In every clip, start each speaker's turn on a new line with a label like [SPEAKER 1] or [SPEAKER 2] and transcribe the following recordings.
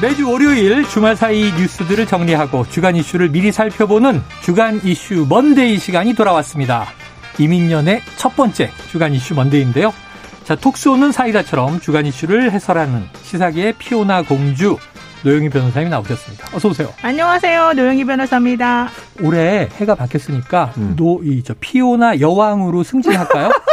[SPEAKER 1] 네, 매주 월요일 주말 사이 뉴스들을 정리하고 주간 이슈를 미리 살펴보는 주간 이슈 Monday 시간이 돌아왔습니다. 이민년의 첫 번째 주간 이슈 Monday인데요. 자, 톡쏘는 사이다처럼 주간 이슈를 해설하는 시사계의 피오나 공주 노영희 변호사님이 나오셨습니다. 어서 오세요.
[SPEAKER 2] 안녕하세요. 노영희 변호사입니다.
[SPEAKER 1] 올해 해가 바뀌었으니까 음. 노이저 피오나 여왕으로 승진할까요?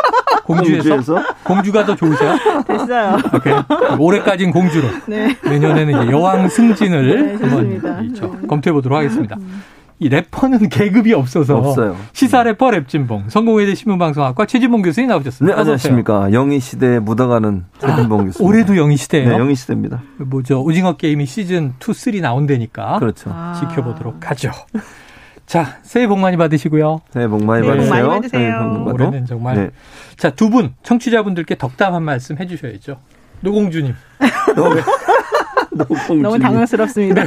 [SPEAKER 1] 공주에서? 공주에서? 공주가 더 좋으세요?
[SPEAKER 2] 됐어요.
[SPEAKER 1] 오케이. 올해까지는 공주로. 네. 내년에는 이제 여왕 승진을 네, 한번 네. 검토해 보도록 하겠습니다. 음. 이 래퍼는 계급이 없어서 없어요. 시사 래퍼 랩진봉 성공회대 신문방송학과 최진봉 교수님 나오셨습니다.
[SPEAKER 3] 네, 안녕하십니까. 영희 시대에 묻어가는 최진봉 아, 교수님.
[SPEAKER 1] 올해도 영희 시대예요?
[SPEAKER 3] 네, 영희 시대입니다.
[SPEAKER 1] 뭐죠? 오징어 게임이 시즌 2, 3 나온다니까.
[SPEAKER 3] 그렇죠.
[SPEAKER 1] 아. 지켜보도록 하죠. 자, 새해 복 많이 받으시고요.
[SPEAKER 3] 새해 복 많이 네. 받으세요. 많이
[SPEAKER 2] 받으세요.
[SPEAKER 1] 올해는 정말. 네. 자, 두 분, 청취자분들께 덕담 한 말씀 해주셔야죠. 노공주님.
[SPEAKER 2] 너무 당황스럽습니다.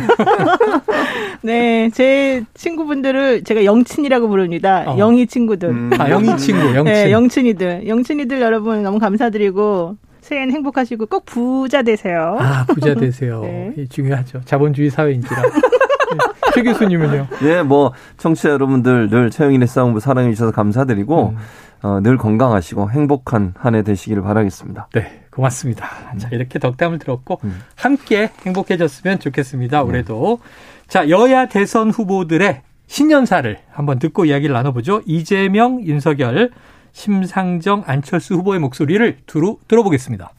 [SPEAKER 2] 네, 제 친구분들을 제가 영친이라고 부릅니다. 어. 영희 친구들. 음.
[SPEAKER 1] 아, 영희 친구, 영친.
[SPEAKER 2] 네, 영친이들. 영친이들 여러분 너무 감사드리고 새해는 행복하시고 꼭 부자 되세요.
[SPEAKER 1] 아, 부자 되세요. 네. 중요하죠. 자본주의 사회인지라. 네. 최 교수님은요?
[SPEAKER 3] 네, 뭐 청취자 여러분들 늘 최영인의 싸움부 사랑해 주셔서 감사드리고 음. 어, 늘 건강하시고 행복한 한 해 되시기를 바라겠습니다.
[SPEAKER 1] 네, 고맙습니다. 음. 자, 이렇게 덕담을 들었고 음. 함께 행복해졌으면 좋겠습니다. 네. 올해도. 네. 자, 여야 대선 후보들의 신년사를 한번 듣고 이야기를 나눠보죠. 이재명, 윤석열, 심상정, 안철수 후보의 목소리를 두루 들어보겠습니다.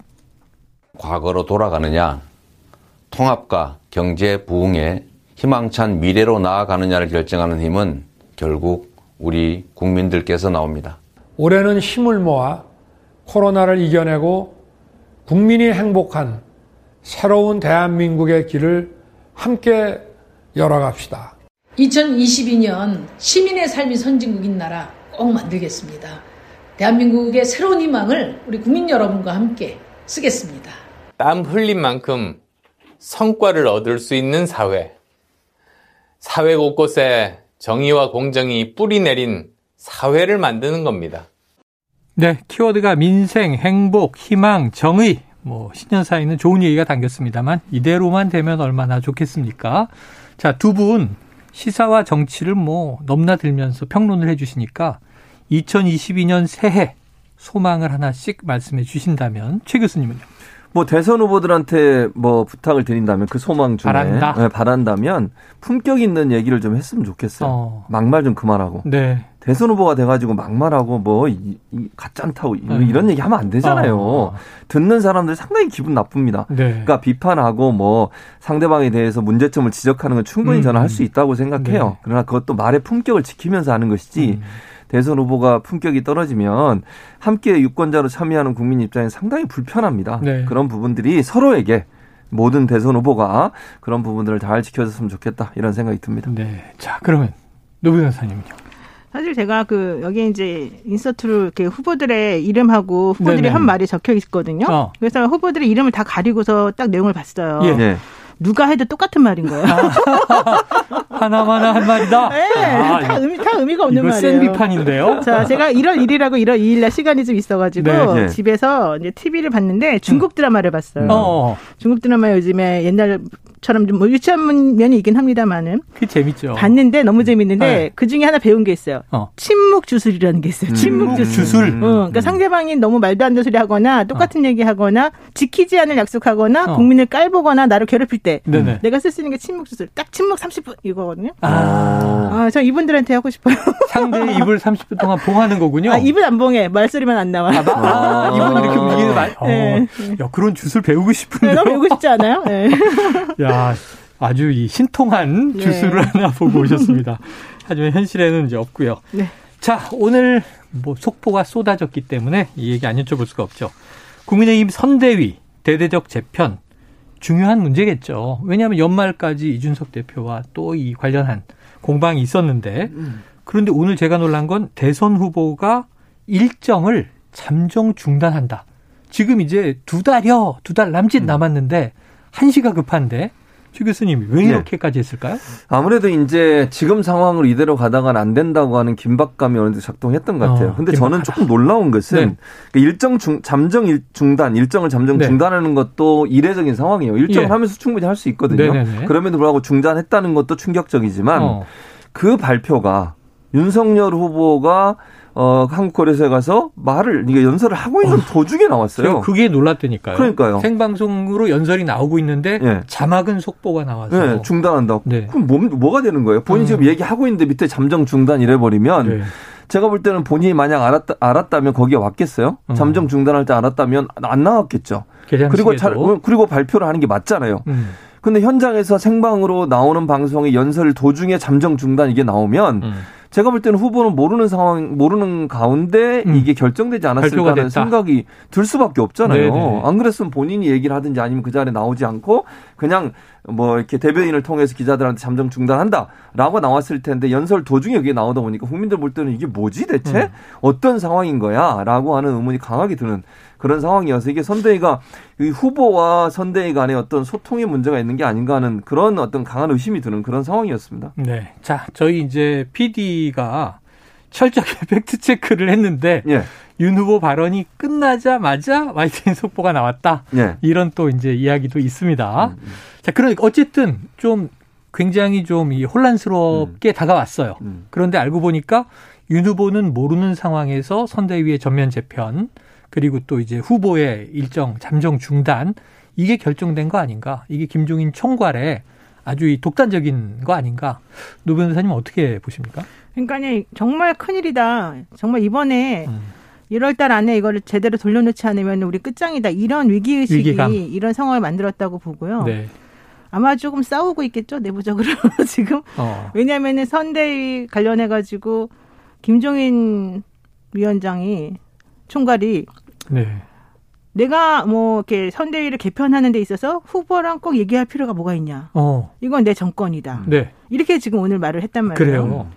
[SPEAKER 4] 과거로 돌아가느냐, 통합과 경제 부흥에 희망찬 미래로 나아가느냐를 결정하는 힘은 결국 우리 국민들께서 나옵니다.
[SPEAKER 5] 올해는 힘을 모아 코로나를 이겨내고 국민이 행복한 새로운 대한민국의 길을 함께 열어갑시다.
[SPEAKER 6] 2022년 시민의 삶이 선진국인 나라 꼭 만들겠습니다. 대한민국의 새로운 희망을 우리 국민 여러분과 함께 쓰겠습니다.
[SPEAKER 7] 땀 흘린 만큼 성과를 얻을 수 있는 사회. 사회 곳곳에 정의와 공정이 뿌리 내린 사회를 만드는 겁니다.
[SPEAKER 1] 네, 키워드가 민생, 행복, 희망, 정의. 뭐 신년사에는 좋은 얘기가 담겼습니다만 이대로만 되면 얼마나 좋겠습니까? 자, 두 분 시사와 정치를 뭐 넘나들면서 평론을 해 주시니까 2022년 새해 소망을 하나씩 말씀해 주신다면 최 교수님은요?
[SPEAKER 3] 뭐 대선 후보들한테 뭐 부탁을 드린다면 그 소망 중에
[SPEAKER 1] 바란다.
[SPEAKER 3] 네, 바란다면 품격 있는 얘기를 좀 했으면 좋겠어요. 어. 막말 좀 그만하고.
[SPEAKER 1] 네.
[SPEAKER 3] 대선 후보가 돼가지고 막말하고 뭐 이, 이 가짠타고 음. 이런 얘기 하면 안 되잖아요. 어. 듣는 사람들 상당히 기분 나쁩니다. 네. 그러니까 비판하고 뭐 상대방에 대해서 문제점을 지적하는 건 충분히 음. 저는 할 수 있다고 생각해요. 네. 그러나 그것도 말의 품격을 지키면서 하는 것이지. 음. 대선 후보가 품격이 떨어지면 함께 유권자로 참여하는 국민 입장에 상당히 불편합니다. 네. 그런 부분들이 서로에게 모든 대선 후보가 그런 부분들을 잘 지켜줬으면 좋겠다 이런 생각이 듭니다.
[SPEAKER 1] 네. 자, 그러면 노 변호사님은요?
[SPEAKER 2] 사실 제가 그 여기 이제 인서트로 이렇게 후보들의 이름하고 후보들이 네네. 한 말이 적혀 있거든요. 어. 그래서 후보들의 이름을 다 가리고서 딱 내용을 봤어요. 예. 네. 누가 해도 똑같은 말인 거예요.
[SPEAKER 1] 하나마나 한 말이다.
[SPEAKER 2] 네, 아, 다, 의미, 다 의미가 없는 말이에요.
[SPEAKER 1] 센 비판인데요.
[SPEAKER 2] 자, 제가 1월 1일하고 1월 2일 날 시간이 좀 있어가지고 네, 네. 집에서 이제 TV를 봤는데 중국 드라마를 봤어요. 음. 어. 중국 드라마 요즘에 옛날 처럼 좀 뭐 유치한 면이 있긴 합니다만은.
[SPEAKER 1] 그 재밌죠.
[SPEAKER 2] 봤는데 너무 재밌는데 네. 그 중에 하나 배운 게 있어요. 어. 침묵 주술이라는 게 있어요. 음. 침묵 주술.
[SPEAKER 1] 주술.
[SPEAKER 2] 어, 그러니까 음. 상대방이 너무 말도 안 되는 소리 하거나 똑같은 어. 얘기 하거나 지키지 않을 약속하거나 어. 국민을 깔보거나 나를 괴롭힐 때 네네. 내가 쓸 수 있는 게 침묵 주술. 딱 침묵 30분 이거거든요. 아. 아, 저 이분들한테 하고 싶어요.
[SPEAKER 1] 상대의 입을 30분 동안 봉하는 거군요.
[SPEAKER 2] 아, 입은 안 봉해. 말소리만 안 나와. 아,
[SPEAKER 1] 아 이분 이렇게 움직이는 말. 네. 어. 야, 그런 주술 배우고 싶은데.
[SPEAKER 2] 네, 배우고 싶지 않아요? 네.
[SPEAKER 1] 야, 아주 이 신통한 네. 주술을 하나 보고 오셨습니다. 하지만 현실에는 이제 없고요. 네. 자, 오늘 뭐 속보가 쏟아졌기 때문에 이 얘기 안 여쭤볼 수가 없죠. 국민의힘 선대위 대대적 재편 중요한 문제겠죠. 왜냐하면 연말까지 이준석 대표와 또 이 관련한 공방이 있었는데 음. 그런데 오늘 제가 놀란 건 대선 후보가 일정을 잠정 중단한다. 지금 이제 두 달여, 두 달 남짓 음. 남았는데 한시가 급한데 최 교수님 왜 네. 이렇게까지 했을까요?
[SPEAKER 3] 아무래도 이제 지금 상황으로 이대로 가다가는 안 된다고 하는 긴박감이 어느 정도 작동했던 것 같아요. 어, 근데 긴박하다. 저는 조금 놀라운 것은 네. 그 일정 중 잠정 일, 중단 일정을 잠정 네. 중단하는 것도 이례적인 상황이에요. 일정을 예. 하면서 충분히 할 수 있거든요. 네네네. 그럼에도 불구하고 중단했다는 것도 충격적이지만 어. 그 발표가 윤석열 후보가 어, 한국 거래소에 가서 말을, 이게 연설을 하고 있는 어, 도중에 나왔어요.
[SPEAKER 1] 그게 놀랐다니까요.
[SPEAKER 3] 그러니까요.
[SPEAKER 1] 생방송으로 연설이 나오고 있는데 네. 자막은 속보가 나와서.
[SPEAKER 3] 네, 중단한다. 네. 그럼 뭐, 뭐가 되는 거예요? 본인 이 음. 지금 얘기하고 있는데 밑에 잠정 중단 이래버리면 네. 제가 볼 때는 본인이 만약 알았다, 알았다면 거기에 왔겠어요? 음. 잠정 중단할 때 알았다면 안 나왔겠죠. 그리고 잘, 그리고 발표를 하는 게 맞잖아요. 음. 근데 현장에서 생방으로 나오는 방송의 연설 도중에 잠정 중단 이게 나오면 음. 제가 볼 때는 후보는 모르는 상황, 모르는 가운데 음. 이게 결정되지 않았을까 하는 생각이 들 수밖에 없잖아요. 네네. 안 그랬으면 본인이 얘기를 하든지 아니면 그 자리에 나오지 않고 그냥 뭐 이렇게 대변인을 통해서 기자들한테 잠정 중단한다라고 나왔을 텐데 연설 도중에 그게 나오다 보니까 국민들 볼 때는 이게 뭐지 대체 음. 어떤 상황인 거야라고 하는 의문이 강하게 드는 그런 상황이어서 이게 선대위가 이 후보와 선대위 간의 어떤 소통의 문제가 있는 게 아닌가 하는 그런 어떤 강한 의심이 드는 그런 상황이었습니다.
[SPEAKER 1] 네. 자, 저희 이제 PD가 철저하게 팩트 체크를 했는데 예. 윤 후보 발언이 끝나자마자 YTN 속보가 나왔다. 예. 이런 또 이제 이야기도 있습니다. 음, 음. 자, 그러니까 어쨌든 좀 굉장히 좀 이 혼란스럽게 음. 다가왔어요. 음. 그런데 알고 보니까 윤 후보는 모르는 상황에서 선대위의 전면 재편 그리고 또 이제 후보의 일정 잠정 중단 이게 결정된 거 아닌가? 이게 김종인 총괄의 아주 이 독단적인 거 아닌가? 노 변호사님 어떻게 보십니까?
[SPEAKER 2] 그러니까 정말 큰일이다. 정말 이번에 음. 1월 달 안에 이거를 제대로 돌려놓지 않으면 우리 끝장이다. 이런 위기 의식이 위기감. 이런 상황을 만들었다고 보고요. 네. 아마 조금 싸우고 있겠죠. 내부적으로 지금. 어. 왜냐하면 선대위 관련해 가지고 김종인 위원장이 총괄이 네. 내가 뭐 이렇게 선대위를 개편하는 데 있어서 후보랑 꼭 얘기할 필요가 뭐가 있냐. 어. 이건 내 정권이다. 네. 이렇게 지금 오늘 말을 했단 말이에요. 그래요.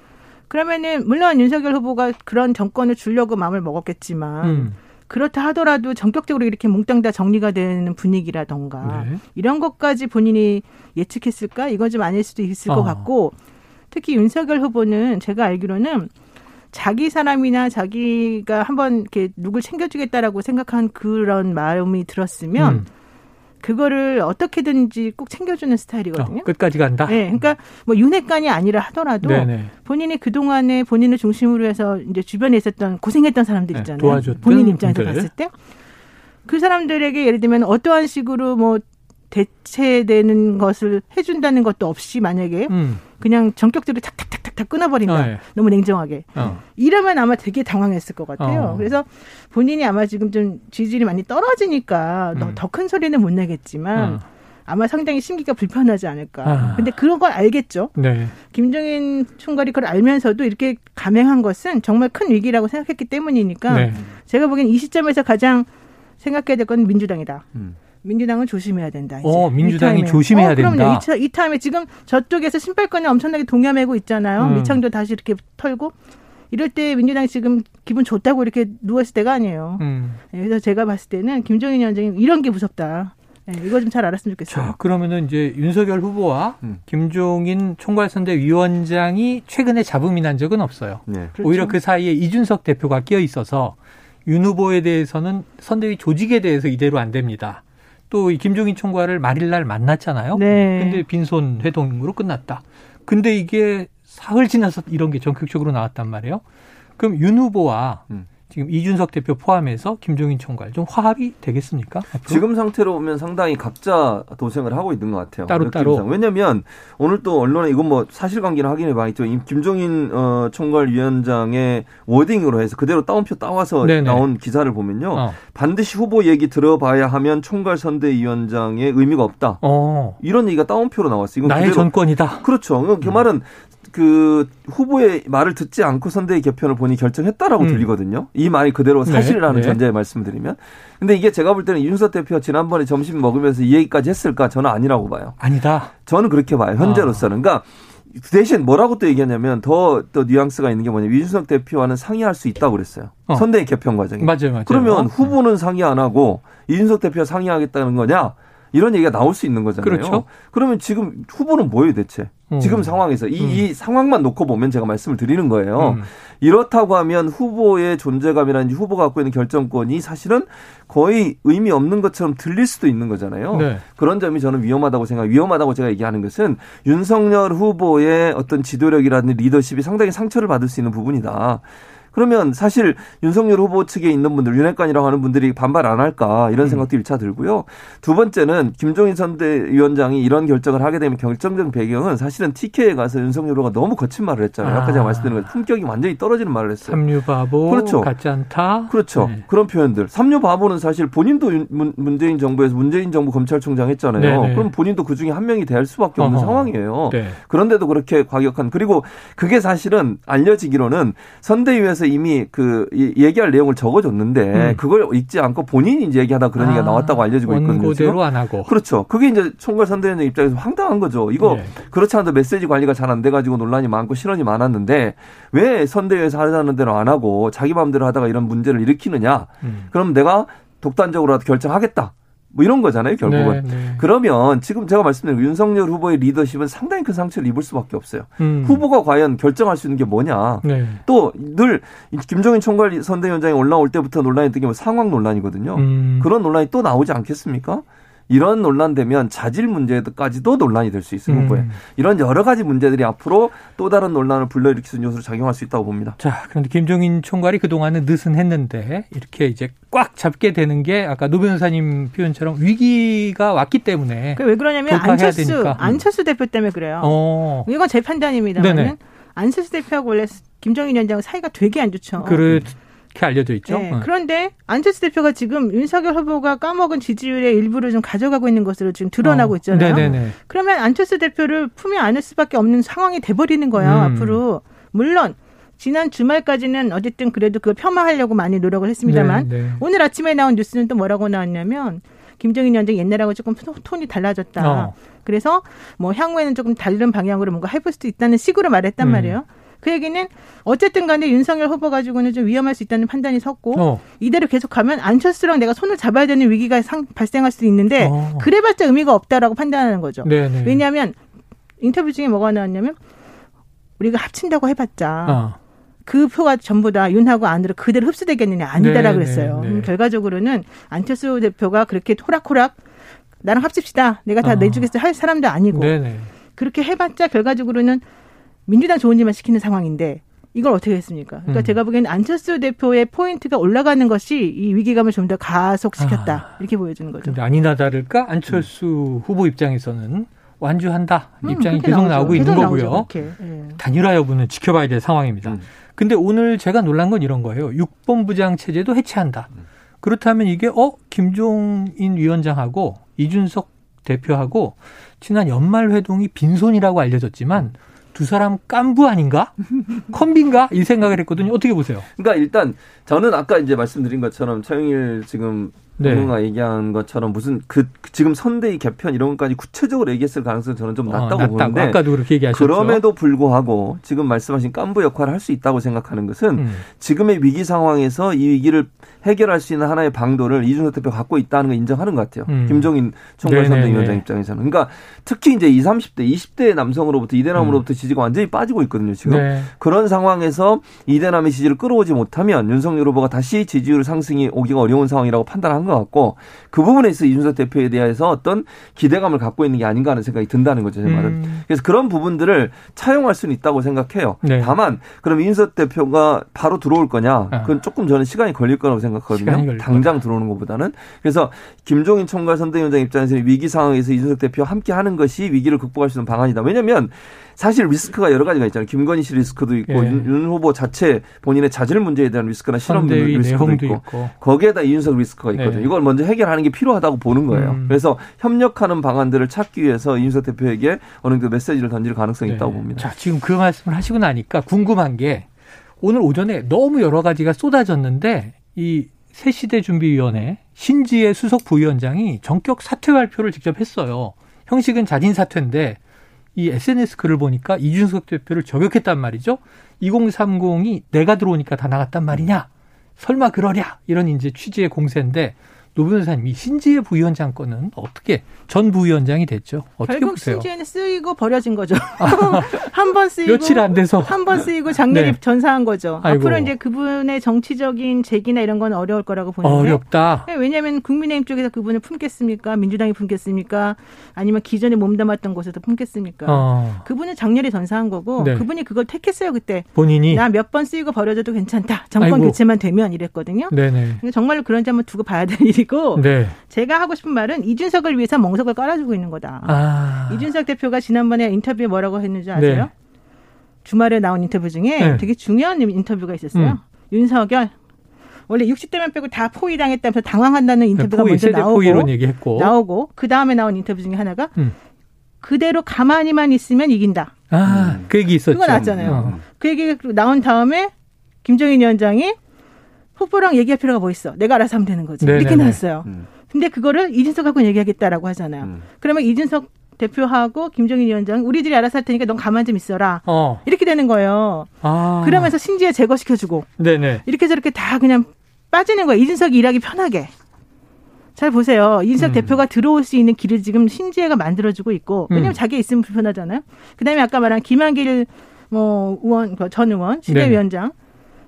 [SPEAKER 2] 그러면은 물론 윤석열 후보가 그런 정권을 주려고 마음을 먹었겠지만 음. 그렇다 하더라도 전격적으로 이렇게 몽땅 다 정리가 되는 분위기라던가 네. 이런 것까지 본인이 예측했을까? 이건 좀 아닐 수도 있을 어. 것 같고 특히 윤석열 후보는 제가 알기로는 자기 사람이나 자기가 한번 이렇게 누굴 챙겨주겠다라고 생각한 그런 마음이 들었으면 음. 그거를 어떻게든지 꼭 챙겨주는 스타일이거든요.
[SPEAKER 1] 어, 끝까지 간다.
[SPEAKER 2] 네, 그러니까 뭐 윤회관이 아니라 하더라도 네네. 본인이 그 동안에 본인을 중심으로 해서 이제 주변에 있었던 고생했던 사람들 네, 있잖아요. 네, 도와줬던 본인 입장에서 분들. 봤을 때 그 사람들에게 예를 들면 어떠한 식으로 뭐 대체되는 것을 해준다는 것도 없이 만약에 음. 그냥 전격적으로 탁탁탁탁탁 끊어버린다. 어, 예. 너무 냉정하게. 어. 이러면 아마 되게 당황했을 것 같아요. 어. 그래서 본인이 아마 지금 좀 지지율이 많이 떨어지니까 음. 더큰 소리는 못 내겠지만 어. 아마 상당히 심기가 불편하지 않을까. 아. 근데 그런 걸 알겠죠. 네. 김정인 총괄이 그걸 알면서도 이렇게 감행한 것은 정말 큰 위기라고 생각했기 때문이니까 네. 제가 보기엔 이 시점에서 가장 생각해야 될 건 민주당이다. 음. 민주당은 조심해야 된다. 이제.
[SPEAKER 1] 어, 민주당이 조심해야 어, 된다.
[SPEAKER 2] 그럼요. 이, 이 타임에 지금 저쪽에서 신발권을 엄청나게 동여매고 있잖아요. 음. 미창도 다시 이렇게 털고 이럴 때 민주당이 지금 기분 좋다고 이렇게 누웠을 때가 아니에요. 음. 네, 그래서 제가 봤을 때는 김종인 위원장이 이런 게 무섭다. 네, 이거 좀 잘 알았으면 좋겠어요.
[SPEAKER 1] 자, 그러면은 이제 윤석열 후보와 음. 김종인 총괄선대 위원장이 최근에 잡음이 난 적은 없어요. 네. 그렇죠. 오히려 그 사이에 이준석 대표가 끼어 있어서 윤 후보에 대해서는 선대위 조직에 대해서 이대로 안 됩니다. 또 이 김종인 총괄을 말일 날 만났잖아요. 네. 근데 빈손 회동으로 끝났다. 근데 이게 사흘 지나서 이런 게 전격적으로 나왔단 말이에요. 그럼 윤 후보와 음. 지금 이준석 대표 포함해서 김종인 총괄 좀 화합이 되겠습니까?
[SPEAKER 3] 앞으로? 지금 상태로 보면 상당히 각자 도생을 하고 있는 것 같아요.
[SPEAKER 1] 따로 따로.
[SPEAKER 3] 왜냐하면 오늘 또 언론에 이건 뭐 사실관계를 확인해 봐야죠. 김종인 어, 총괄위원장의 워딩으로 해서 그대로 따옴표 따와서 네네. 나온 기사를 보면요. 어. 반드시 후보 얘기 들어봐야 하면 총괄 선대위원장의 의미가 없다. 어. 이런 얘기가 따옴표로 나왔어요.
[SPEAKER 1] 이건 나의 그대로, 전권이다.
[SPEAKER 3] 그렇죠. 그 음. 말은 그 후보의 말을 듣지 않고 선대위 개편을 본인이 결정했다라고 음. 들리거든요. 이 말이 그대로 네. 사실이라는 네. 전제에 말씀드리면. 근데 이게 제가 볼 때는 이준석 대표가 지난번에 점심 먹으면서 이 얘기까지 했을까? 저는 아니라고 봐요.
[SPEAKER 1] 아니다.
[SPEAKER 3] 저는 그렇게 봐요. 현재로서는. 아. 그러니까 대신 뭐라고 또 얘기하냐면 더 또 뉘앙스가 있는 게 뭐냐면 이준석 대표와는 상의할 수 있다고 그랬어요. 어. 선대위 개편 과정에.
[SPEAKER 1] 맞아요, 맞아요.
[SPEAKER 3] 그러면 후보는 상의 안 하고 이준석 대표와 상의하겠다는 거냐? 이런 얘기가 나올 수 있는 거잖아요. 그렇죠. 그러면 지금 후보는 뭐예요, 대체? 음. 지금 상황에서 이, 음. 이 상황만 놓고 보면 제가 말씀을 드리는 거예요. 음. 이렇다고 하면 후보의 존재감이라든지 후보가 갖고 있는 결정권이 사실은 거의 의미 없는 것처럼 들릴 수도 있는 거잖아요. 네. 그런 점이 저는 위험하다고 생각. 위험하다고 제가 얘기하는 것은 윤석열 후보의 어떤 지도력이라든지 리더십이 상당히 상처를 받을 수 있는 부분이다. 그러면 사실 윤석열 후보 측에 있는 분들, 윤핵관이라고 하는 분들이 반발 안 할까 이런 음. 생각도 일차 들고요. 두 번째는 김종인 선대위원장이 이런 결정을 하게 되면 결정적 배경은 사실은 TK에 가서 윤석열 후보가 너무 거친 말을 했잖아요. 아 까 제가 아. 말씀드린 것 품격이 완전히 떨어지는 말을 했어요.
[SPEAKER 1] 삼류 바보, 그렇죠. 같지 않다.
[SPEAKER 3] 그렇죠. 네. 그런 표현들. 삼류 바보는 사실 본인도 문재인 정부에서 문재인 정부 검찰총장 했잖아요. 네네. 네. 그럼 본인도 그 중에 한 명이 될 수밖에 없는 어허. 상황이에요. 네. 그런데도 그렇게 과격한 그리고 그게 사실은 알려지기로는 선대위에서 법에서 이미 그 얘기할 내용을 적어줬는데 음. 그걸 읽지 않고 본인이 이제 얘기하다 그런 얘기가 아, 나왔다고 알려지고 있거든요.
[SPEAKER 1] 원고대로 안 하고.
[SPEAKER 3] 그렇죠. 그게 이제 총괄 선대위원장 입장에서 황당한 거죠. 이거 네. 그렇지 않아도 메시지 관리가 잘 안 돼가지고 논란이 많고 실언이 많았는데 왜 선대위에서 하자는 대로 안 하고 자기 마음대로 하다가 이런 문제를 일으키느냐. 음. 그럼 내가 독단적으로라도 결정하겠다. 뭐 이런 거잖아요, 결국은. 네, 네. 그러면 지금 제가 말씀드린 윤석열 후보의 리더십은 상당히 큰 상처를 입을 수밖에 없어요. 음. 후보가 과연 결정할 수 있는 게 뭐냐. 네. 또늘 김종인 총괄 선대위원장이 올라올 때부터 논란이 있던 게 상황 논란이거든요. 음. 그런 논란이 또 나오지 않겠습니까? 이런 논란되면 자질 문제까지도 논란이 될 수 있어요, 후보에. 음. 이런 여러 가지 문제들이 앞으로 또 다른 논란을 불러일으킬 수 있는 요소로 작용할 수 있다고 봅니다.
[SPEAKER 1] 자, 그런데 김종인 총괄이 그동안은 느슨했는데 이렇게 이제 꽉 잡게 되는 게 아까 노 변호사님 표현처럼 위기가 왔기 때문에
[SPEAKER 2] 왜 그러냐면 안철수 되니까. 안철수 대표 때문에 그래요. 어. 이건 제 판단입니다만 안철수 대표하고 원래 김정인 위원장 사이가 되게 안 좋죠.
[SPEAKER 1] 그렇 그렇게 알려져 있죠.
[SPEAKER 2] 네. 네. 그런데 안철수 대표가 지금 윤석열 후보가 까먹은 지지율의 일부를 좀 가져가고 있는 것으로 지금 드러나고 어. 있잖아요. 네네네. 그러면 안철수 대표를 품에 안을 수밖에 없는 상황이 돼버리는 거야 음. 앞으로. 물론 지난 주말까지는 어쨌든 그래도 그걸 폄하하려고 많이 노력을 했습니다만 네, 네. 오늘 아침에 나온 뉴스는 또 뭐라고 나왔냐면 김정인 위원장 옛날하고 조금 톤이 달라졌다. 어. 그래서 뭐 향후에는 조금 다른 방향으로 뭔가 해볼 수도 있다는 식으로 말했단 음. 말이에요. 그 얘기는 어쨌든 간에 윤석열 후보 가지고는 좀 위험할 수 있다는 판단이 섰고 어. 이대로 계속 가면 안철수랑 내가 손을 잡아야 되는 위기가 상, 발생할 수 있는데 어. 그래봤자 의미가 없다라고 판단하는 거죠. 네네. 왜냐하면 인터뷰 중에 뭐가 나왔냐면 우리가 합친다고 해봤자 어. 그 표가 전부 다 윤하고 안으로 그대로 흡수되겠느냐 아니다라 고 그랬어요. 음, 결과적으로는 안철수 대표가 그렇게 호락호락 나랑 합칩시다. 내가 다 어. 내주겠어 할 사람도 아니고 네네. 그렇게 해봤자 결과적으로는 민주당 좋은 일만 시키는 상황인데 이걸 어떻게 했습니까? 그러니까 음. 제가 보기에는 안철수 대표의 포인트가 올라가는 것이 이 위기감을 좀 더 가속시켰다 아. 이렇게 보여주는 거죠.
[SPEAKER 1] 아니나 다를까 안철수 음. 후보 입장에서는 완주한다 음, 입장이 계속 나오죠. 나오고 있는 거고요. 네. 단일화 여부는 지켜봐야 될 상황입니다. 음. 근데 오늘 제가 놀란 건 이런 거예요. 6본부장 체제도 해체한다. 음. 그렇다면 이게 어 김종인 위원장하고 이준석 대표하고 지난 연말 회동이 빈손이라고 알려졌지만 음. 두 사람 깐부 아닌가? 컴비인가? 이 생각을 했거든요. 어떻게 보세요?
[SPEAKER 3] 그러니까 일단 저는 아까 이제 말씀드린 것처럼 차영일 지금 네. 누가 얘기한 것처럼 무슨 그 지금 선대위 개편 이런 것까지 구체적으로 얘기했을 가능성이 저는 좀 어, 낮다고, 어, 낮다고. 보는데
[SPEAKER 1] 아까도 그렇게 얘기하셨죠.
[SPEAKER 3] 그럼에도 불구하고 지금 말씀하신 깐부 역할을 할 수 있다고 생각하는 것은 음. 지금의 위기 상황에서 이 위기를 해결할 수 있는 하나의 방도를 이준석 대표 갖고 있다는 걸 인정하는 것 같아요. 음. 김종인 총괄 선대위원장 입장에서는. 그러니까 특히 이제 20, 30대, 20대 남성으로부터 이대남으로부터 음. 지지가 완전히 빠지고 있거든요. 지금 네. 그런 상황에서 이대남의 지지를 끌어오지 못하면 윤석열 후보가 다시 지지율 상승이 오기가 어려운 상황이라고 판단한 것 같고 그 부분에 있어 이준석 대표에 대해서 어떤 기대감을 갖고 있는 게 아닌가 하는 생각이 든다는 거죠. 제 말은. 음. 그래서 그런 부분들을 차용할 수는 있다고 생각해요. 네. 다만 그럼 이준석 대표가 바로 들어올 거냐? 아. 그건 조금 저는 시간이 걸릴 거라고. 생각하거든요. 당장 들어오는 것보다는. 그래서 김종인 총괄 선대위원장 입장에서는 위기 상황에서 이준석 대표와 함께 하는 것이 위기를 극복할 수 있는 방안이다. 왜냐하면 사실 리스크가 여러 가지가 있잖아요. 김건희 씨 리스크도 있고 예. 윤, 윤, 후보 자체 본인의 자질 문제에 대한 리스크나 실험 리스크도 있고, 있고, 거기에다 이준석 리스크가 있거든요. 예. 이걸 먼저 해결하는 게 필요하다고 보는 거예요. 음. 그래서 협력하는 방안들을 찾기 위해서 이준석 대표에게 어느 정도 메시지를 던질 가능성이 네. 있다고 봅니다.
[SPEAKER 1] 자, 지금 그 말씀을 하시고 나니까 궁금한 게 오늘 오전에 너무 여러 가지가 쏟아졌는데 이 새시대 준비위원회 신지혜 수석 부위원장이 전격 사퇴 발표를 직접 했어요. 형식은 자진 사퇴인데 이 SNS 글을 보니까 이준석 대표를 저격했단 말이죠. 2030이 내가 들어오니까 다 나갔단 말이냐? 설마 그러랴? 이런 이제 취지의 공세인데 노 변호사님, 이 신지혜 부위원장 건은 어떻게 전 부위원장이 됐죠? 어떻게
[SPEAKER 2] 결국
[SPEAKER 1] 보세요?
[SPEAKER 2] 신지혜는 쓰이고 버려진 거죠. 한번 쓰이고
[SPEAKER 1] 며칠 안 돼서
[SPEAKER 2] 한 번 쓰이고 작년에 네. 전사한 거죠. 아이고. 앞으로 이제 그분의 정치적인 재기나 이런 건 어려울 거라고 보는데
[SPEAKER 1] 어렵다.
[SPEAKER 2] 네, 왜냐하면 국민의힘 쪽에서 그분을 품겠습니까? 민주당이 품겠습니까? 아니면 기존에 몸담았던 곳에서 품겠습니까? 어. 그분은 작년에 전사한 거고 네. 그분이 그걸 택했어요 그때.
[SPEAKER 1] 본인이
[SPEAKER 2] 나 몇 번 쓰이고 버려져도 괜찮다. 정권 아이고. 교체만 되면 이랬거든요. 네네. 정말로 그런지 한번 두고 봐야 될 일이. 것이고 네. 제가 하고 싶은 말은 이준석을 위해서 멍석을 깔아주고 있는 거다. 아. 이준석 대표가 지난번에 인터뷰에 뭐라고 했는지 아세요? 네. 주말에 나온 인터뷰 중에 네. 되게 중요한 인터뷰가 있었어요. 음. 윤석열 원래 60대만 빼고 다 포위당했다면서 당황한다는 인터뷰가 포위, 먼저 나오고. 나오고 그 다음에 나온 인터뷰 중에 하나가 음. 그대로 가만히만 있으면 이긴다.
[SPEAKER 1] 아, 음. 그 얘기 있었죠.
[SPEAKER 2] 그거 나왔잖아요. 어. 그 얘기 나온 다음에 김정인 위원장이 후보랑 얘기할 필요가 뭐 있어. 내가 알아서 하면 되는 거지. 네네네. 이렇게 나왔어요. 음. 근데 그거를 이준석하고 얘기하겠다라고 하잖아요. 음. 그러면 이준석 대표하고 김정인 위원장 우리들이 알아서 할 테니까 넌 가만 좀 있어라. 어. 이렇게 되는 거예요. 아. 그러면서 신지에 제거시켜주고. 네네. 이렇게 저렇게 다 그냥 빠지는 거예요. 이준석이 일하기 편하게. 잘 보세요. 이준석 음. 대표가 들어올 수 있는 길을 지금 신지혜가 만들어주고 있고 왜냐면 음. 자기 있으면 불편하잖아요. 그 다음에 아까 말한 김한길 뭐 의원 그전 의원 시대위원장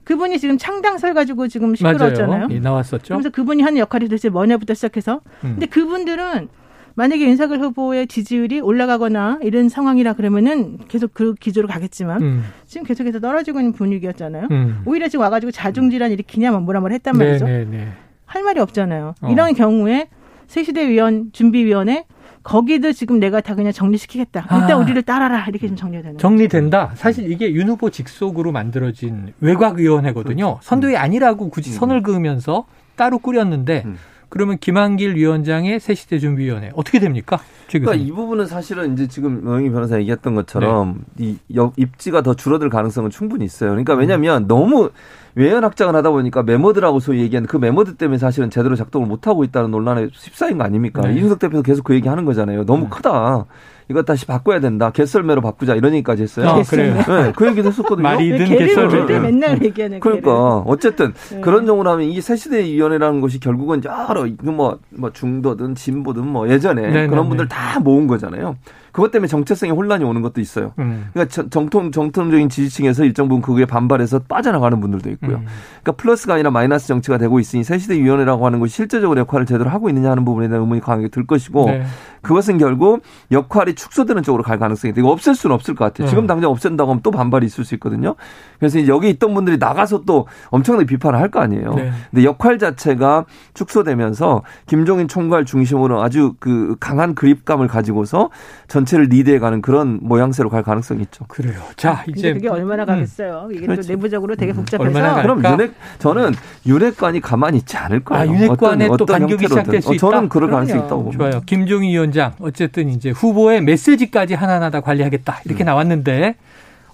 [SPEAKER 2] 그분이 지금 창당설 가지고 지금 시끄러웠잖아요.
[SPEAKER 1] 예, 나왔었죠.
[SPEAKER 2] 그래서 그분이 하는 역할이 도대체 뭐냐부터 시작해서. 음. 근데 그분들은 만약에 윤석열 후보의 지지율이 올라가거나 이런 상황이라 그러면은 계속 그 기조로 가겠지만 음. 지금 계속해서 떨어지고 있는 분위기였잖아요. 음. 오히려 지금 와가지고 자중질환 일으키냐 뭐 뭐라 뭐라 했단 말이죠. 네, 네, 네. 할 말이 없잖아요. 어. 이런 경우에 새시대 위원 준비위원회 거기도 지금 내가 다 그냥 정리시키겠다. 일단 아. 우리를 따라라. 이렇게 좀 정리가 되는
[SPEAKER 1] 정리된다. 거죠. 사실 이게 윤 후보 직속으로 만들어진 외곽위원회거든요. 그렇죠. 선도위 아니라고 굳이 음. 선을 그으면서 따로 꾸렸는데 음. 그러면 김한길 위원장의 새시대 준비위원회 어떻게 됩니까?
[SPEAKER 3] 그러니까 이 부분은 사실은 이제 지금 노영희 변호사 얘기했던 것처럼 네. 이 입지가 더 줄어들 가능성은 충분히 있어요. 그러니까 왜냐하면 음. 너무 외연 확장을 하다 보니까 매머드라고 소위 얘기하는 그 매머드 때문에 사실은 제대로 작동을 못 하고 있다는 논란에 휩싸인 거 아닙니까? 네. 이준석 대표도 계속 그 얘기 하는 거잖아요. 너무 네. 크다. 이거 다시 바꿔야 된다. 개썰매로 바꾸자 이런 얘기까지 했어요.
[SPEAKER 1] 아, 그래요.
[SPEAKER 3] 네, 그 얘기도 했었거든요.
[SPEAKER 1] 말이든 개썰매.
[SPEAKER 2] 네. 맨날 얘기하는
[SPEAKER 3] 그러니까 어쨌든 네. 그런 정도로 하면 이게 새시대 위원회라는 것이 결국은 여러 뭐, 뭐 중도든 진보든 뭐 예전에 네네네. 네, 그런 분들 다 모은 거잖아요. 그것 때문에 정체성에 혼란이 오는 것도 있어요. 음. 그러니까 정통 정통적인 지지층에서 일정 부분 그에 반발해서 빠져나가는 분들도 있고요. 음. 그러니까 플러스가 아니라 마이너스 정치가 되고 있으니 새시대 위원회라고 하는 것이 실제적으로 역할을 제대로 하고 있느냐 하는 부분에 대한 의문이 강하게 들 것이고 네. 그것은 결국 역할이 축소되는 쪽으로 갈 가능성이. 이거 없앨 수는 없을 것 같아요. 네. 지금 당장 없앤다고 하면 또 반발이 있을 수 있거든요. 그래서 여기 있던 분들이 나가서 또 엄청나게 비판을 할 거 아니에요. 네. 근데 역할 자체가 축소되면서 김종인 총괄 중심으로 아주 그 강한 그립감을 가지고서 전 체를 리드해가는 그런 모양새로 갈 가능성이 있죠.
[SPEAKER 1] 그래요. 자 이제
[SPEAKER 2] 그게 얼마나 가겠어요. 음. 이게 그렇죠. 또 내부적으로 되게 음. 복잡해서.
[SPEAKER 3] 그럼 윤핵 저는 윤핵관이 가만히 있지 않을 거예요. 아,
[SPEAKER 1] 윤핵관에 어떤, 또 어떤 간격이 시작될 수 어, 있다.
[SPEAKER 3] 저는 그럴 가능성이 있다고 봅니다.
[SPEAKER 1] 좋아요. 김종인 위원장 어쨌든 이제 후보의 메시지까지 하나하나 다 관리하겠다 이렇게 음. 나왔는데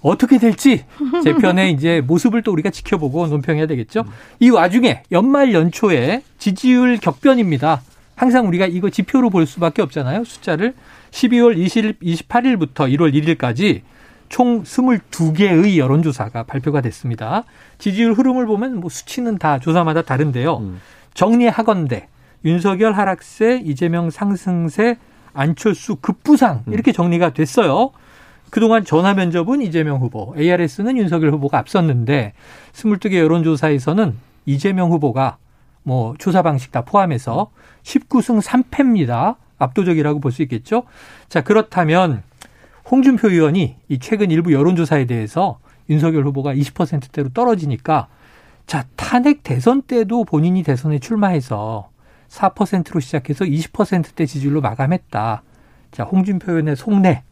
[SPEAKER 1] 어떻게 될지 제 편의 이제 모습을 또 우리가 지켜보고 논평해야 되겠죠. 음. 이 와중에 연말 연초에 지지율 격변입니다. 항상 우리가 이거 지표로 볼 수밖에 없잖아요. 숫자를 12월 20일, 28일부터 1월 1일까지 총 22개의 여론조사가 발표가 됐습니다. 지지율 흐름을 보면 뭐 수치는 다 조사마다 다른데요. 음. 정리하건대 윤석열 하락세, 이재명 상승세, 안철수 급부상 음. 이렇게 정리가 됐어요. 그동안 전화 면접은 이재명 후보, ARS는 윤석열 후보가 앞섰는데 22개 여론조사에서는 이재명 후보가 뭐 조사 방식 다 포함해서 19승 3패입니다. 압도적이라고 볼 수 있겠죠. 자, 그렇다면 홍준표 의원이 이 최근 일부 여론조사에 대해서 윤석열 후보가 20%대로 떨어지니까 자, 탄핵 대선 때도 본인이 대선에 출마해서 4%로 시작해서 20%대 지지율로 마감했다. 자, 홍준표 의원의 속내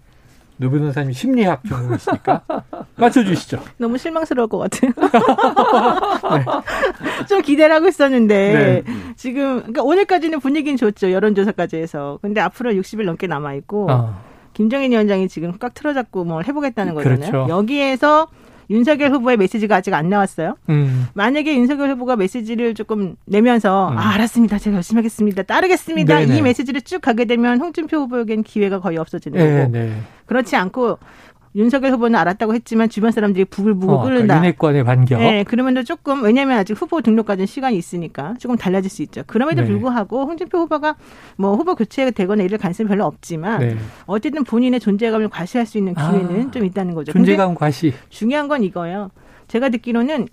[SPEAKER 1] 노 변호사님 심리학 전공이시니까 맞춰주시죠.
[SPEAKER 2] 너무 실망스러울 것 같아요. 네. 좀 기대를 하고 있었는데 네. 지금 그러니까 오늘까지는 분위기는 좋죠. 여론조사까지 해서. 근데 앞으로 60일 넘게 남아 있고 어. 김정인 위원장이 지금 꽉 틀어잡고 뭘 해보겠다는 거잖아요. 그렇죠. 여기에서 윤석열 후보의 메시지가 아직 안 나왔어요. 음. 만약에 윤석열 후보가 메시지를 조금 내면서 음. 아 알았습니다, 제가 열심히 하겠습니다, 따르겠습니다 네네. 이 메시지를 쭉 가게 되면 홍준표 후보에겐 기회가 거의 없어지는 네, 거고 네. 그렇지 않고 윤석열 후보는 알았다고 했지만 주변 사람들이 부글부글 어, 끓는다.
[SPEAKER 1] 윤핵관의 반격.
[SPEAKER 2] 네, 그러면 조금 왜냐하면 아직 후보 등록까지는 시간이 있으니까 조금 달라질 수 있죠. 그럼에도 네. 불구하고 홍준표 후보가 뭐 후보 교체가 되거나 이럴 가능성이 별로 없지만 네. 어쨌든 본인의 존재감을 과시할 수 있는 기회는 아, 좀 있다는 거죠.
[SPEAKER 1] 존재감 과시.
[SPEAKER 2] 중요한 건 이거예요. 제가 듣기로는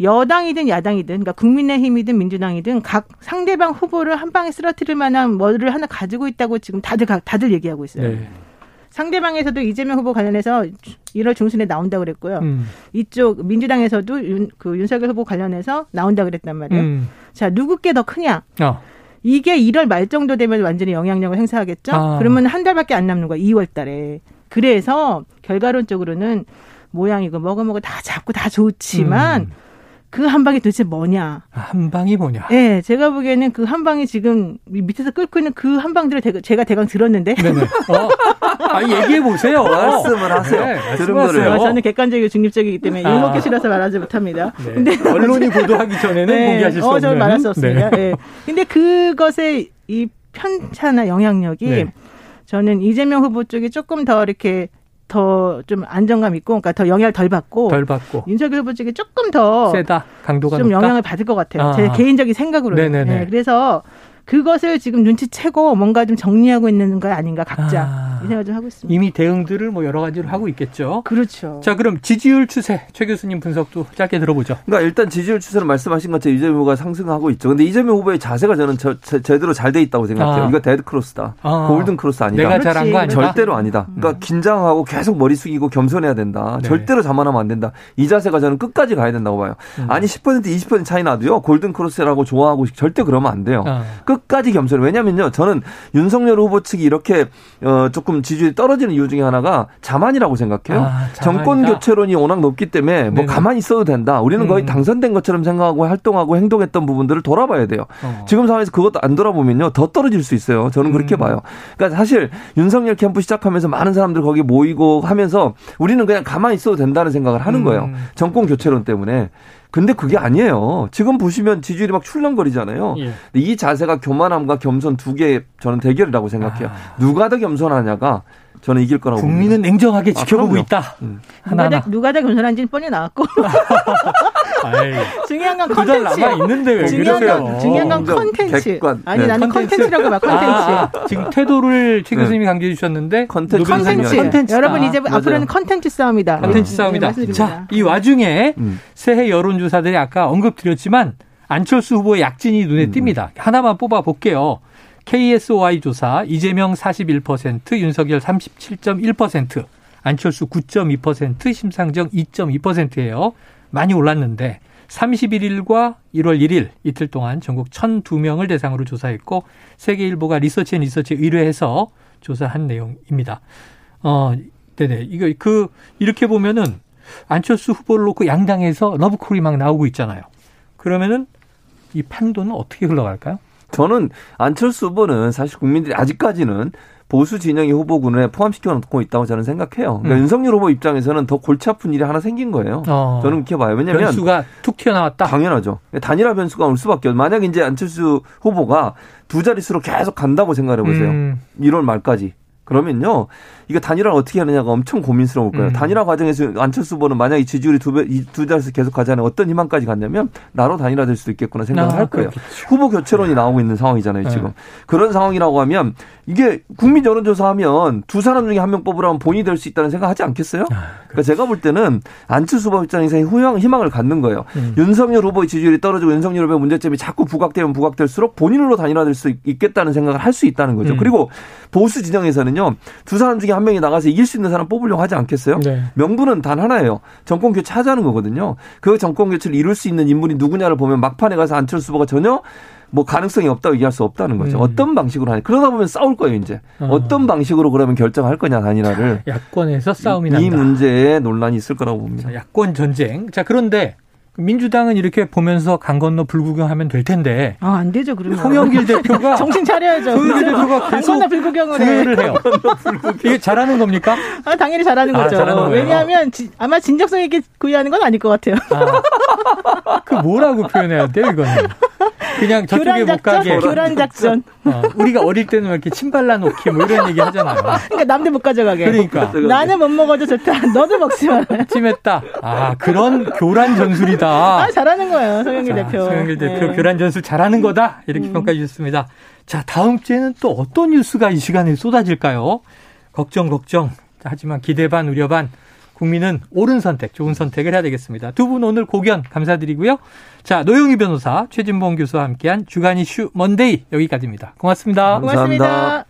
[SPEAKER 2] 여당이든 야당이든 그러니까 국민의힘이든 민주당이든 각 상대방 후보를 한 방에 쓰러뜨릴 만한 뭐를 하나 가지고 있다고 지금 다들 다들 얘기하고 있어요. 네. 상대방에서도 이재명 후보 관련해서 1월 중순에 나온다 그랬고요. 음. 이쪽 민주당에서도 윤, 그 윤석열 후보 관련해서 나온다 그랬단 말이에요. 음. 자, 누구께 더 크냐? 어. 이게 1월 말 정도 되면 완전히 영향력을 행사하겠죠? 아. 그러면 한 달밖에 안 남는 거야, 2월 달에. 그래서 결과론적으로는 모양이고 뭐고 뭐고 다 잡고 다 좋지만 음. 그 한 방이 도대체 뭐냐?
[SPEAKER 1] 아, 한 방이 뭐냐?
[SPEAKER 2] 네, 제가 보기에는 그 한 방이 지금 밑에서 끓고 있는 그 한 방들을 제가 대강 들었는데. 네네. 어.
[SPEAKER 1] 아, 얘기해 보세요.
[SPEAKER 3] 말씀을 하세요. 네,
[SPEAKER 2] 들은 거를. 어, 저는 객관적이고 중립적이기 때문에 아. 욕먹기 싫어서 말하지 못합니다.
[SPEAKER 1] 네. 근데 언론이 보도하기 전에는 네. 공개하실 수 어, 없는.
[SPEAKER 2] 저는 말할 수 없습니다. 네. 네. 근데 그것의 이 편차나 영향력이 네. 저는 이재명 후보 쪽이 조금 더 이렇게 더 좀 안정감 있고, 그러니까 더 영향을 덜 받고,
[SPEAKER 1] 덜 받고
[SPEAKER 2] 윤석열 후보 측이 조금 더
[SPEAKER 1] 세다 강도가
[SPEAKER 2] 좀 높다? 영향을 받을 것 같아요. 아. 제 개인적인 생각으로. 네, 그래서 그것을 지금 눈치채고 뭔가 좀 정리하고 있는 거 아닌가 각자 아, 이 생각 좀 하고 있습니다.
[SPEAKER 1] 이미 대응들을 뭐 여러 가지로 하고 있겠죠.
[SPEAKER 2] 그렇죠.
[SPEAKER 1] 자 그럼 지지율 추세 최 교수님 분석도 짧게 들어보죠.
[SPEAKER 3] 그러니까 일단 지지율 추세는 말씀하신 것처럼 이재명 후보가 상승하고 있죠. 근데 이재명 후보의 자세가 저는 저, 제, 제대로 잘 돼 있다고 생각해요. 아. 이거 데드 크로스다. 아. 골든 크로스 아니다.
[SPEAKER 1] 내가 잘한 거 아니다.
[SPEAKER 3] 절대로 아니다. 그러니까 음. 긴장하고 계속 머리 숙이고 겸손해야 된다. 네. 절대로 자만하면 안 된다. 이 자세가 저는 끝까지 가야 된다고 봐요. 음. 아니 10% 20% 차이 나도요. 골든 크로스라고 좋아하고 절대 그러면 안 돼요. 아. 끝까지 겸손해. 왜냐 왜냐면요, 저는 윤석열 후보 측이 이렇게 어 조금 지지율이 떨어지는 이유 중에 하나가 자만이라고 생각해요. 아, 정권 교체론이 워낙 높기 때문에 뭐 네네. 가만히 있어도 된다. 우리는 음. 거의 당선된 것처럼 생각하고 활동하고 행동했던 부분들을 돌아봐야 돼요. 어. 지금 상황에서 그것도 안 돌아보면요, 더 떨어질 수 있어요. 저는 그렇게 음. 봐요. 그러니까 사실 윤석열 캠프 시작하면서 많은 사람들 거기 모이고 하면서 우리는 그냥 가만히 있어도 된다는 생각을 하는 음. 거예요. 정권 교체론 때문에. 근데 그게 아니에요. 지금 보시면 지지율이 막 출렁거리잖아요. 예. 이 자세가 교만함과 겸손 두 개의 저는 대결이라고 생각해요. 아. 누가 더 겸손하냐가 저는 이길 거라고
[SPEAKER 1] 국민은 봅니다. 냉정하게 아, 지켜보고 아, 있다. 음.
[SPEAKER 2] 누가 다, 누가 다 겸손한지는 뻔히 나왔고. 중요한 건 컨텐츠.
[SPEAKER 1] 남아 있는데 왜 중요한
[SPEAKER 2] 건, 중요한 건 컨텐츠. 객관. 아니 네. 나는 컨텐츠라고 봐. 컨텐츠. 아,
[SPEAKER 1] 아, 지금 태도를 최 교수님이 네. 강조해 주셨는데
[SPEAKER 2] 컨텐츠. 컨텐츠. 컨텐츠. 여러분 이제 맞아요. 앞으로는 컨텐츠 싸움이다.
[SPEAKER 1] 컨텐츠 네. 싸움이다. 네, 자, 이 와중에 음. 새해 여론조사들이 아까 언급드렸지만 안철수 후보의 약진이 눈에 음. 띕니다. 하나만 뽑아 볼게요. KSOI 조사 이재명 41%, 윤석열 37.1%, 안철수 9.2%, 심상정 2.2%예요. 많이 올랐는데 31일과 1월 1일 이틀 동안 전국 1,002명을 대상으로 조사했고 세계일보가 리서치 앤 리서치 의뢰해서 조사한 내용입니다. 어, 네네. 이거 그 이렇게 보면은 안철수 후보를 놓고 양당에서 너브콜이 막 나오고 있잖아요. 그러면은 이 판도는 어떻게 흘러갈까요?
[SPEAKER 3] 저는 안철수 후보는 사실 국민들이 아직까지는 보수 진영의 후보군에 포함시켜 놓고 있다고 저는 생각해요. 그러니까 음. 윤석열 후보 입장에서는 더 골치 아픈 일이 하나 생긴 거예요. 어. 저는 그렇게 봐요. 왜냐하면
[SPEAKER 1] 변수가 툭 튀어나왔다.
[SPEAKER 3] 당연하죠. 단일화 변수가 올 수밖에. 만약 이제 안철수 후보가 두 자릿수로 계속 간다고 생각해 보세요. 음. 1월 말까지. 그러면요. 이거 단일화를 어떻게 하느냐가 엄청 고민스러울 거예요. 음. 단일화 과정에서 안철수 후보는 만약에 지지율이 두 배, 두 자릿수 계속 가자는 어떤 희망까지 갔냐면 나로 단일화 될 수도 있겠구나 생각을 아, 할 거예요. 그렇겠죠. 후보 교체론이 나오고 있는 상황이잖아요, 네. 지금. 그런 상황이라고 하면 이게 국민 여론조사하면 두 사람 중에 한 명 뽑으라면 본인이 될 수 있다는 생각 하지 않겠어요? 아, 그러니까 제가 볼 때는 안철수 후보 입장에서 희망을 갖는 거예요. 음. 윤석열 후보의 지지율이 떨어지고 윤석열 후보의 문제점이 자꾸 부각되면 부각될수록 본인으로 단일화될 수 있겠다는 생각을 할 수 있다는 거죠. 음. 그리고 보수 진영에서는요. 두 사람 중에 한 명이 나가서 이길 수 있는 사람 뽑으려고 하지 않겠어요? 네. 명분은 단 하나예요. 정권 교체 하자는 거거든요. 그 정권 교체를 이룰 수 있는 인물이 누구냐를 보면 막판에 가서 안철수 후보가 전혀 뭐 가능성이 없다고 얘기할 수 없다는 거죠. 음. 어떤 방식으로 하냐. 그러다 보면 싸울 거예요, 이제. 어. 떤 방식으로 그러면 결정할 거냐, 단일화를.
[SPEAKER 1] 야권에서 싸움이 이,
[SPEAKER 3] 난다. 이 문제에 논란이 있을 거라고 봅니다.
[SPEAKER 1] 자, 야권 전쟁. 자, 그런데 민주당은 이렇게 보면서 강 건너 불구경하면 될 텐데.
[SPEAKER 2] 아, 안 되죠, 그러면.
[SPEAKER 1] 홍영길 대표가.
[SPEAKER 2] 정신 차려야죠.
[SPEAKER 1] 홍영길 대표가 강 건너
[SPEAKER 2] 불구경을
[SPEAKER 1] 해. 해요. 이게 잘하는 겁니까?
[SPEAKER 2] 아, 당연히 잘하는 아, 거죠. 잘하는 왜냐하면 지, 아마 진정성 있게 구의하는 건 아닐 것 같아요.
[SPEAKER 1] 아, 그 뭐라고 표현해야 돼요, 이거는? 그냥 저쪽에 못 가게.
[SPEAKER 2] 교란 작전.
[SPEAKER 1] 어, 우리가 어릴 때는 이렇게 침 발라놓기 뭐 이런 얘기 하잖아요.
[SPEAKER 2] 그러니까 남들 못 가져가게.
[SPEAKER 1] 그러니까.
[SPEAKER 2] 나는 못 먹어도 좋다. 너도 먹지 마.
[SPEAKER 1] 침했다. 아, 그런 교란 전술이다.
[SPEAKER 2] 아, 잘하는 거예요, 송영길 대표.
[SPEAKER 1] 송영길 대표 네. 교란 전술 잘하는 거다. 이렇게 음. 평가해 주셨습니다. 자, 다음 주에는 또 어떤 뉴스가 이 시간에 쏟아질까요? 걱정, 걱정. 하지만 기대 반, 우려 반. 국민은 옳은 선택, 좋은 선택을 해야 되겠습니다. 두 분 오늘 고견 감사드리고요. 자, 노영희 변호사, 최진봉 교수와 함께한 주간 이슈 먼데이 여기까지입니다. 고맙습니다.
[SPEAKER 2] 고맙습니다. 고맙습니다.